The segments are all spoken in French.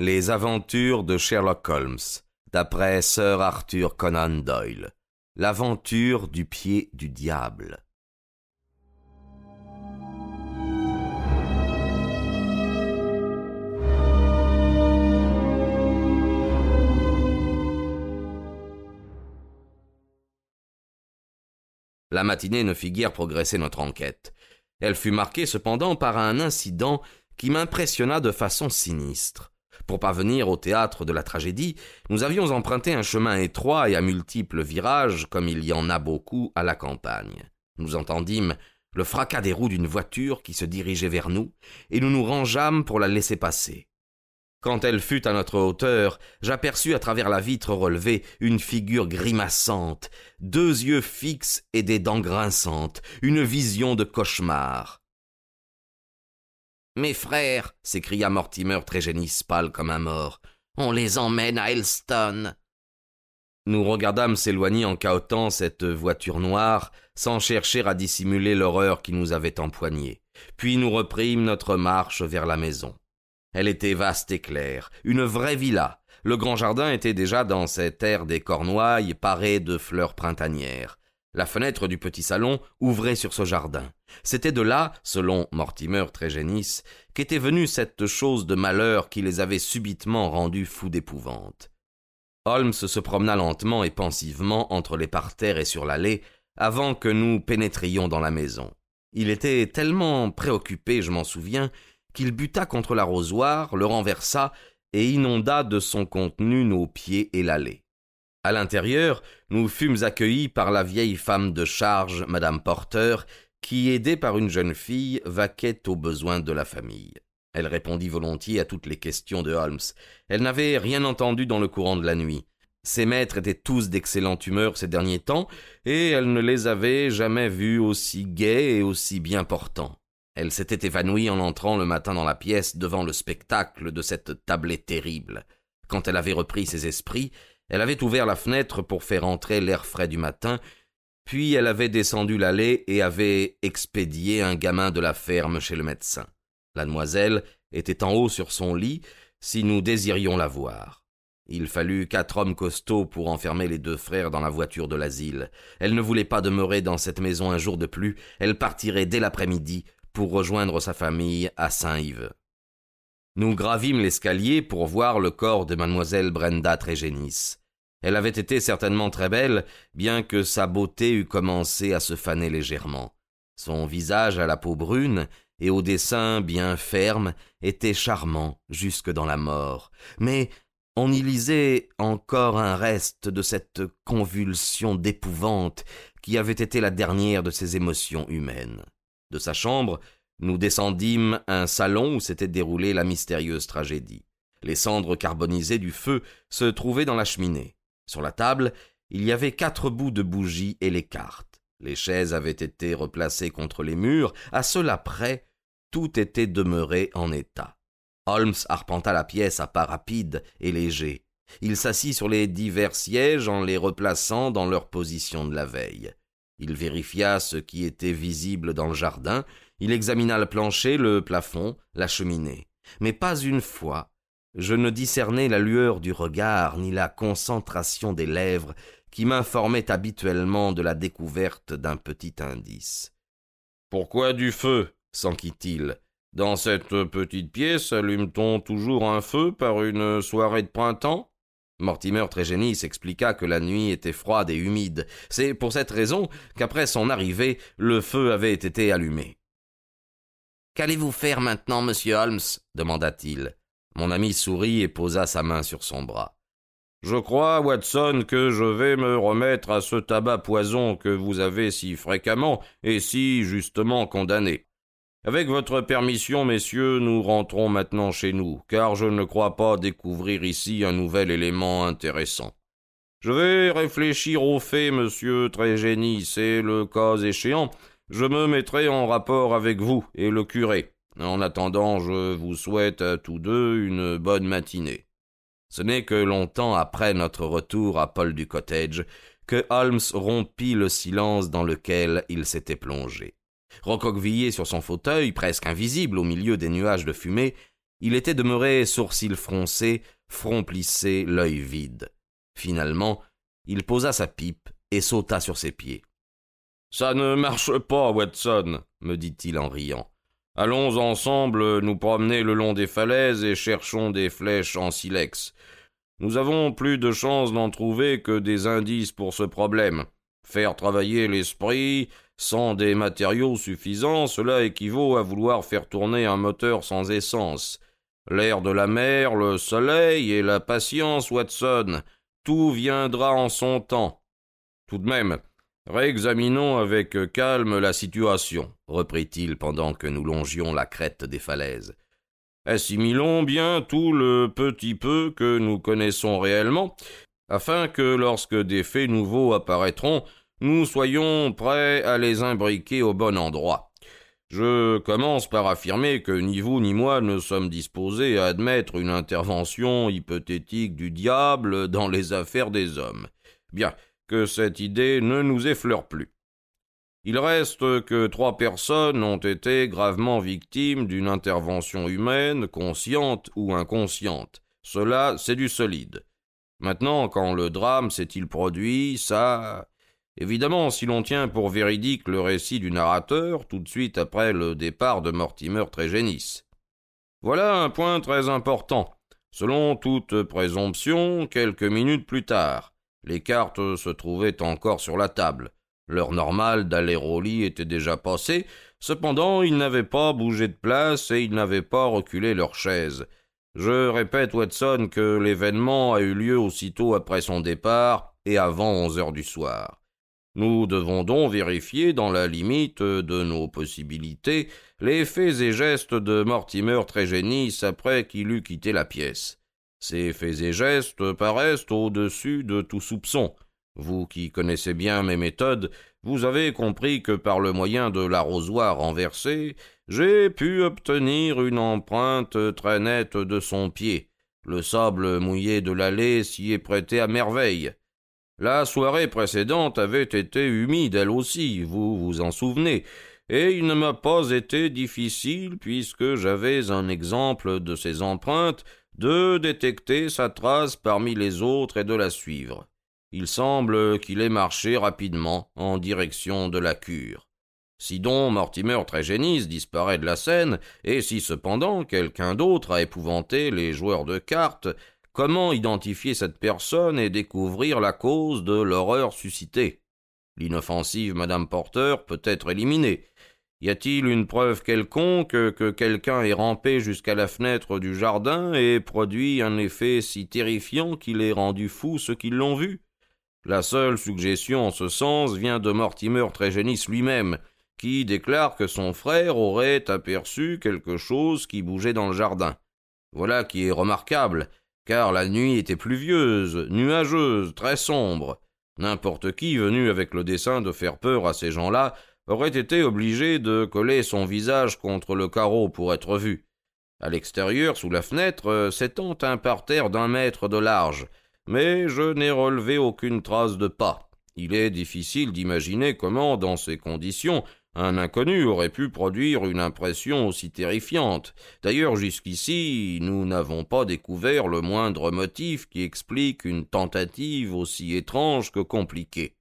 Les aventures de Sherlock Holmes, d'après Sir Arthur Conan Doyle. L'aventure du pied du diable. La matinée ne fit guère progresser notre enquête. Elle fut marquée cependant par un incident qui m'impressionna de façon sinistre. Pour parvenir au théâtre de la tragédie, nous avions emprunté un chemin étroit et à multiples virages, comme il y en a beaucoup à la campagne. Nous entendîmes le fracas des roues d'une voiture qui se dirigeait vers nous, et nous nous rangeâmes pour la laisser passer. Quand elle fut à notre hauteur, j'aperçus à travers la vitre relevée une figure grimaçante, deux yeux fixes et des dents grinçantes, une vision de cauchemar. Mes frères, s'écria Mortimer Trégénis pâle comme un mort, on les emmène à Elston. Nous regardâmes s'éloigner en cahotant cette voiture noire, sans chercher à dissimuler l'horreur qui nous avait empoignés. Puis nous reprîmes notre marche vers la maison. Elle était vaste et claire, une vraie villa. Le grand jardin était déjà dans cette air des cornouailles paré de fleurs printanières. La fenêtre du petit salon ouvrait sur ce jardin. C'était de là, selon Mortimer Trégénis, qu'était venue cette chose de malheur qui les avait subitement rendus fous d'épouvante. Holmes se promena lentement et pensivement entre les parterres et sur l'allée avant que nous pénétrions dans la maison. Il était tellement préoccupé, je m'en souviens, qu'il buta contre l'arrosoir, le renversa et inonda de son contenu nos pieds et l'allée. À l'intérieur, nous fûmes accueillis par la vieille femme de charge, madame Porter, qui, aidée par une jeune fille, vaquait aux besoins de la famille. Elle répondit volontiers à toutes les questions de Holmes. Elle n'avait rien entendu dans le courant de la nuit. Ses maîtres étaient tous d'excellente humeur ces derniers temps, et elle ne les avait jamais vus aussi gais et aussi bien portants. Elle s'était évanouie en entrant le matin dans la pièce devant le spectacle de cette tablée terrible. Quand elle avait repris ses esprits, elle avait ouvert la fenêtre pour faire entrer l'air frais du matin, puis elle avait descendu l'allée et avait expédié un gamin de la ferme chez le médecin. La demoiselle était en haut sur son lit, si nous désirions la voir. Il fallut quatre hommes costauds pour enfermer les deux frères dans la voiture de l'asile. Elle ne voulait pas demeurer dans cette maison un jour de plus, elle partirait dès l'après-midi pour rejoindre sa famille à Saint-Yves. Nous gravîmes l'escalier pour voir le corps de mademoiselle Brenda Trégénis. Elle avait été certainement très belle, bien que sa beauté eût commencé à se faner légèrement. Son visage à la peau brune et au dessin bien ferme était charmant jusque dans la mort, mais on y lisait encore un reste de cette convulsion d'épouvante qui avait été la dernière de ses émotions humaines. De sa chambre, nous descendîmes un salon où s'était déroulée la mystérieuse tragédie. Les cendres carbonisées du feu se trouvaient dans la cheminée. Sur la table, il y avait quatre bouts de bougies et les cartes. Les chaises avaient été replacées contre les murs, à cela près, tout était demeuré en état. Holmes arpenta la pièce à pas rapides et légers. Il s'assit sur les divers sièges en les replaçant dans leur position de la veille. Il vérifia ce qui était visible dans le jardin, il examina le plancher, le plafond, la cheminée. Mais pas une fois je ne discernais la lueur du regard ni la concentration des lèvres qui m'informaient habituellement de la découverte d'un petit indice. Pourquoi du feu? s'enquit-il. Dans cette petite pièce allume-t-on toujours un feu par une soirée de printemps? Mortimer Trégénis expliqua que la nuit était froide et humide. C'est pour cette raison qu'après son arrivée, le feu avait été allumé. Qu'allez-vous faire maintenant, monsieur Holmes? demanda-t-il. Mon ami sourit et posa sa main sur son bras. Je crois, Watson, que je vais me remettre à ce tabac poison que vous avez si fréquemment et si justement condamné. Avec votre permission, messieurs, nous rentrons maintenant chez nous, car je ne crois pas découvrir ici un nouvel élément intéressant. Je vais réfléchir aux faits, monsieur Trégénis, et le cas échéant, je me mettrai en rapport avec vous et le curé. En attendant, je vous souhaite à tous deux une bonne matinée. Ce n'est que longtemps après notre retour à Paul du Cottage que Holmes rompit le silence dans lequel il s'était plongé. Recroquevillé sur son fauteuil, presque invisible au milieu des nuages de fumée, Il était demeuré sourcils froncés, front plissé, l'œil vide. Finalement, il posa sa pipe et sauta sur ses pieds. Ça ne marche pas, Watson, me dit-il en riant. Allons ensemble nous promener le long des falaises et cherchons des flèches en silex. Nous avons plus de chances d'en trouver que des indices pour ce problème. Faire travailler l'esprit sans des matériaux suffisants, cela équivaut à vouloir faire tourner un moteur sans essence. L'air de la mer, le soleil et la patience, Watson, tout viendra en son temps. Tout de même, réexaminons avec calme la situation, reprit-il pendant que nous longions la crête des falaises. Assimilons bien tout le petit peu que nous connaissons réellement, afin que lorsque des faits nouveaux apparaîtront, nous soyons prêts à les imbriquer au bon endroit. Je commence par affirmer que ni vous ni moi ne sommes disposés à admettre une intervention hypothétique du diable dans les affaires des hommes. Bien, que cette idée ne nous effleure plus. Il reste que trois personnes ont été gravement victimes d'une intervention humaine, consciente ou inconsciente. Cela, c'est du solide. Maintenant, quand le drame s'est-il produit, ça. Évidemment, si l'on tient pour véridique le récit du narrateur, tout de suite après le départ de Mortimer Trégénis. Voilà un point très important. Selon toute présomption, quelques minutes plus tard, les cartes se trouvaient encore sur la table. L'heure normale d'aller au lit était déjà passée, cependant ils n'avaient pas bougé de place et ils n'avaient pas reculé leur chaise. Je répète, Watson, que l'événement a eu lieu aussitôt après son départ et avant onze heures du soir. Nous devons donc vérifier, dans la limite de nos possibilités, les faits et gestes de Mortimer Trégénis après qu'il eut quitté la pièce. Ces faits et gestes paraissent au-dessus de tout soupçon. Vous qui connaissez bien mes méthodes, vous avez compris que par le moyen de l'arrosoir renversé, j'ai pu obtenir une empreinte très nette de son pied. Le sable mouillé de l'allée s'y est prêté à merveille. La soirée précédente avait été humide elle aussi, vous vous en souvenez, et il ne m'a pas été difficile, puisque j'avais un exemple de ces empreintes, de détecter sa trace parmi les autres et de la suivre. Il semble qu'il ait marché rapidement en direction de la cure. Si donc Mortimer Trégénis disparaît de la scène, et si cependant quelqu'un d'autre a épouvanté les joueurs de cartes, comment identifier cette personne et découvrir la cause de l'horreur suscitée? L'inoffensive Madame Porter peut être éliminée. Y a-t-il une preuve quelconque que quelqu'un ait rampé jusqu'à la fenêtre du jardin et produit un effet si terrifiant qu'il ait rendu fou ceux qui l'ont vu? La seule suggestion en ce sens vient de Mortimer Trégénis lui-même, qui déclare que son frère aurait aperçu quelque chose qui bougeait dans le jardin. Voilà qui est remarquable, car la nuit était pluvieuse, nuageuse, très sombre. N'importe qui venu avec le dessein de faire peur à ces gens-là aurait été obligé de coller son visage contre le carreau pour être vu. À l'extérieur, sous la fenêtre, s'étend un parterre d'un mètre de large, mais je n'ai relevé aucune trace de pas. Il est difficile d'imaginer comment, dans ces conditions, un inconnu aurait pu produire une impression aussi terrifiante. D'ailleurs, jusqu'ici, nous n'avons pas découvert le moindre motif qui explique une tentative aussi étrange que compliquée.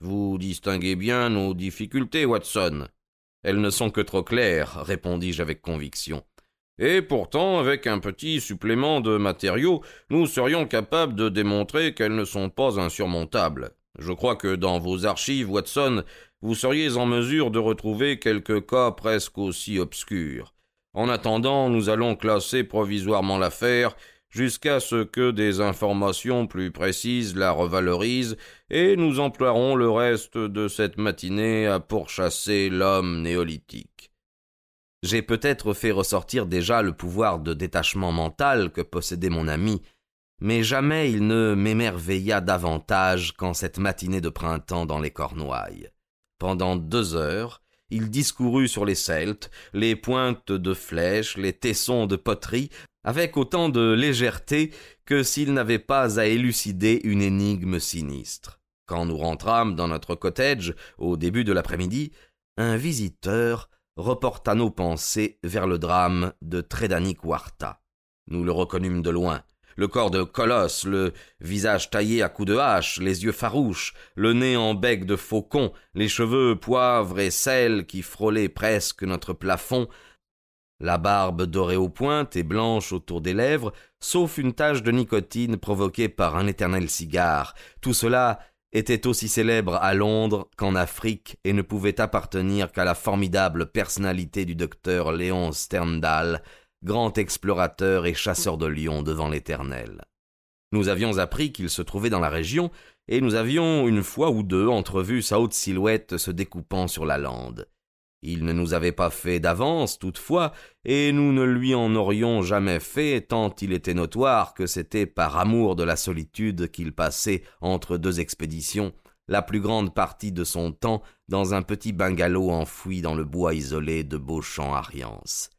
Vous distinguez bien nos difficultés, Watson. Elles ne sont que trop claires, répondis-je avec conviction. Et pourtant, avec un petit supplément de matériaux, nous serions capables de démontrer qu'elles ne sont pas insurmontables. Je crois que dans vos archives, Watson, vous seriez en mesure de retrouver quelques cas presque aussi obscurs. En attendant, nous allons classer provisoirement l'affaire jusqu'à ce que des informations plus précises la revalorisent, et nous emploierons le reste de cette matinée à pourchasser l'homme néolithique. J'ai peut-être fait ressortir déjà le pouvoir de détachement mental que possédait mon ami, mais jamais il ne m'émerveilla davantage qu'en cette matinée de printemps dans les Cornouailles. Pendant deux heures, il discourut sur les Celtes, les pointes de flèches, les tessons de poterie, avec autant de légèreté que s'il n'avait pas à élucider une énigme sinistre. Quand nous rentrâmes dans notre cottage, au début de l'après-midi, un visiteur reporta nos pensées vers le drame de Trédanic Warta. Nous le reconnûmes de loin. Le corps de colosse, le visage taillé à coups de hache, les yeux farouches, le nez en bec de faucon, les cheveux poivre et sel qui frôlaient presque notre plafond, la barbe dorée aux pointes et blanche autour des lèvres, sauf une tache de nicotine provoquée par un éternel cigare. Tout cela était aussi célèbre à Londres qu'en Afrique et ne pouvait appartenir qu'à la formidable personnalité du docteur Léon Sterndal, grand explorateur et chasseur de lions devant l'Éternel. Nous avions appris qu'il se trouvait dans la région, et nous avions une fois ou deux entrevu sa haute silhouette se découpant sur la lande. Il ne nous avait pas fait d'avance, toutefois, et nous ne lui en aurions jamais fait, tant il était notoire que c'était par amour de la solitude qu'il passait entre deux expéditions la plus grande partie de son temps dans un petit bungalow enfoui dans le bois isolé de Beauchamp-Ariance.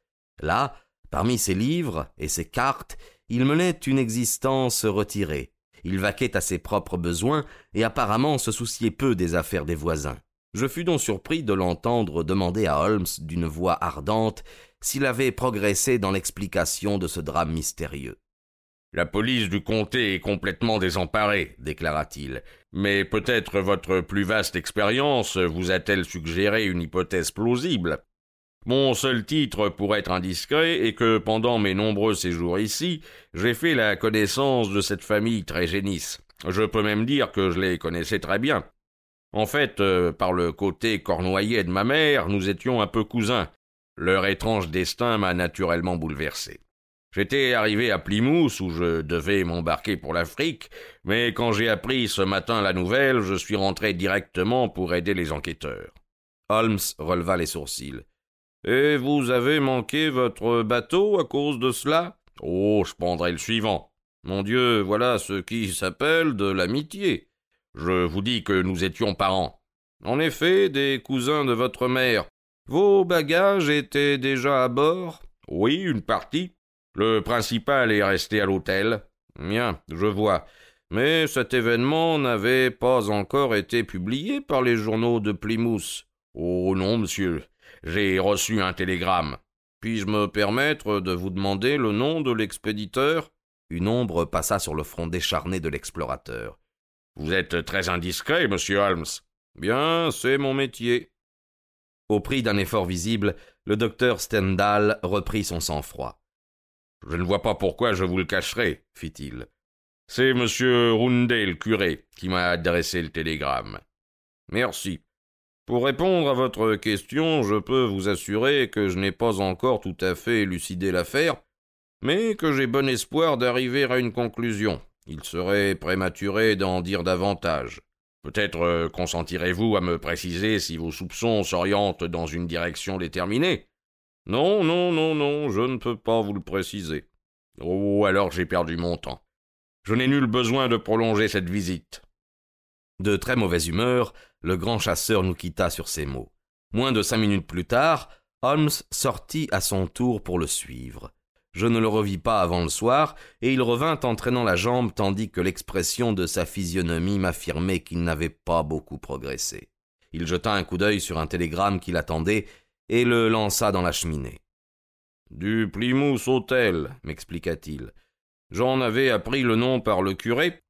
Là, parmi ses livres et ses cartes, il menait une existence retirée. Il vaquait à ses propres besoins et apparemment se souciait peu des affaires des voisins. Je fus donc surpris de l'entendre demander à Holmes d'une voix ardente s'il avait progressé dans l'explication de ce drame mystérieux. La police du comté est complètement désemparée, déclara-t-il. Mais peut-être votre plus vaste expérience vous a-t-elle suggéré une hypothèse plausible. Mon seul titre pour être indiscret est que pendant mes nombreux séjours ici, j'ai fait la connaissance de cette famille très génisse. Je peux même dire que je les connaissais très bien. En fait, euh, par le côté cornoyer de ma mère, nous étions un peu cousins. Leur étrange destin m'a naturellement bouleversé. J'étais arrivé à Plymouth où je devais m'embarquer pour l'Afrique, mais quand j'ai appris ce matin la nouvelle, je suis rentré directement pour aider les enquêteurs. Holmes releva les sourcils. Et vous avez manqué votre bateau à cause de cela? Oh, je prendrai le suivant. Mon Dieu, voilà ce qui s'appelle de l'amitié. Je vous dis que nous étions parents. En effet, des cousins de votre mère. Vos bagages étaient déjà à bord? Oui, une partie. Le principal est resté à l'hôtel. Bien, je vois. Mais cet événement n'avait pas encore été publié par les journaux de Plymouth. Oh non, monsieur. J'ai reçu un télégramme. Puis-je me permettre de vous demander le nom de l'expéditeur? Une ombre passa sur le front décharné de l'explorateur. Vous êtes très indiscret, monsieur Holmes. Bien, c'est mon métier. Au prix d'un effort visible, le docteur Stendhal reprit son sang-froid. Je ne vois pas pourquoi je vous le cacherai, fit-il. C'est monsieur Roundet, le curé, qui m'a adressé le télégramme. Merci. Pour répondre à votre question, je peux vous assurer que je n'ai pas encore tout à fait élucidé l'affaire, mais que j'ai bon espoir d'arriver à une conclusion. Il serait prématuré d'en dire davantage. Peut-être euh, consentirez-vous à me préciser si vos soupçons s'orientent dans une direction déterminée Non, non, non, non, je ne peux pas vous le préciser. Oh, alors j'ai perdu mon temps. Je n'ai nul besoin de prolonger cette visite. De très mauvaise humeur, le grand chasseur nous quitta sur ces mots. Moins de cinq minutes plus tard, Holmes sortit à son tour pour le suivre. Je ne le revis pas avant le soir, et il revint entraînant la jambe tandis que l'expression de sa physionomie m'affirmait qu'il n'avait pas beaucoup progressé. Il jeta un coup d'œil sur un télégramme qui l'attendait et le lança dans la cheminée. Du Plymouth Hotel, m'expliqua-t-il. J'en avais appris le nom par le curé,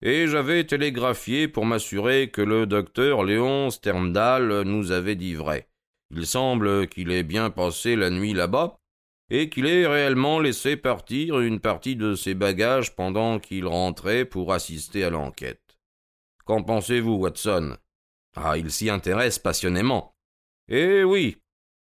et j'avais télégraphié pour m'assurer que le docteur Léon Sterndal nous avait dit vrai. Il semble qu'il ait bien passé la nuit là-bas, et qu'il ait réellement laissé partir une partie de ses bagages pendant qu'il rentrait pour assister à l'enquête. Qu'en pensez-vous, Watson? Ah, il s'y intéresse passionnément. Eh oui.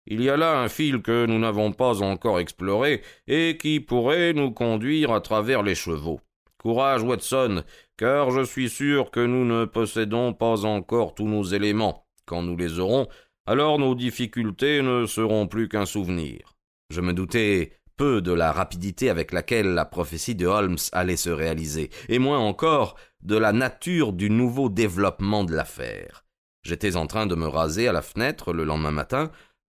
Il y a là un fil que nous n'avons pas encore exploré et qui pourrait nous conduire à travers les chevaux. Courage, Watson, car je suis sûr que nous ne possédons pas encore tous nos éléments. Quand nous les aurons, alors nos difficultés ne seront plus qu'un souvenir. Je me doutais peu de la rapidité avec laquelle la prophétie de Holmes allait se réaliser, et moins encore de la nature du nouveau développement de l'affaire. J'étais en train de me raser à la fenêtre le lendemain matin,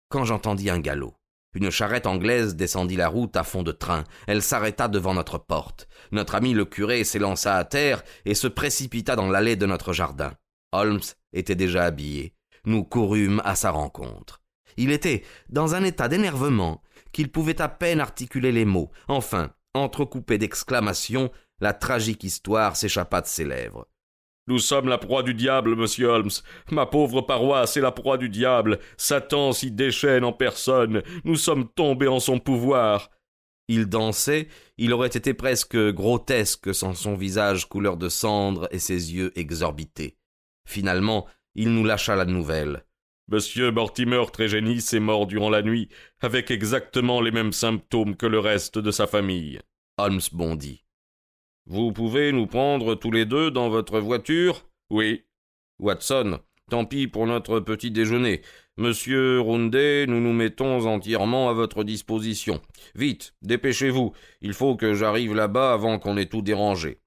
quand j'entendis un galop. Une charrette anglaise descendit la route à fond de train. Elle s'arrêta devant notre porte. Notre ami le curé s'élança à terre et se précipita dans l'allée de notre jardin. Holmes était déjà habillé. Nous courûmes à sa rencontre. Il était dans un état d'énervement qu'il pouvait à peine articuler les mots. Enfin, entrecoupé d'exclamations, la tragique histoire s'échappa de ses lèvres. Nous sommes la proie du diable, monsieur Holmes. Ma pauvre paroisse est la proie du diable. Satan s'y déchaîne en personne. Nous sommes tombés en son pouvoir. Il dansait, il aurait été presque grotesque sans son visage couleur de cendre et ses yeux exorbités. Finalement, il nous lâcha la nouvelle. Monsieur Mortimer Trégénis est mort durant la nuit, avec exactement les mêmes symptômes que le reste de sa famille. Holmes bondit. Vous pouvez nous prendre tous les deux dans votre voiture? Oui. Watson, tant pis pour notre petit déjeuner. Monsieur Roundet, nous nous mettons entièrement à votre disposition. Vite, dépêchez-vous. Il faut que j'arrive là-bas avant qu'on ait tout dérangé.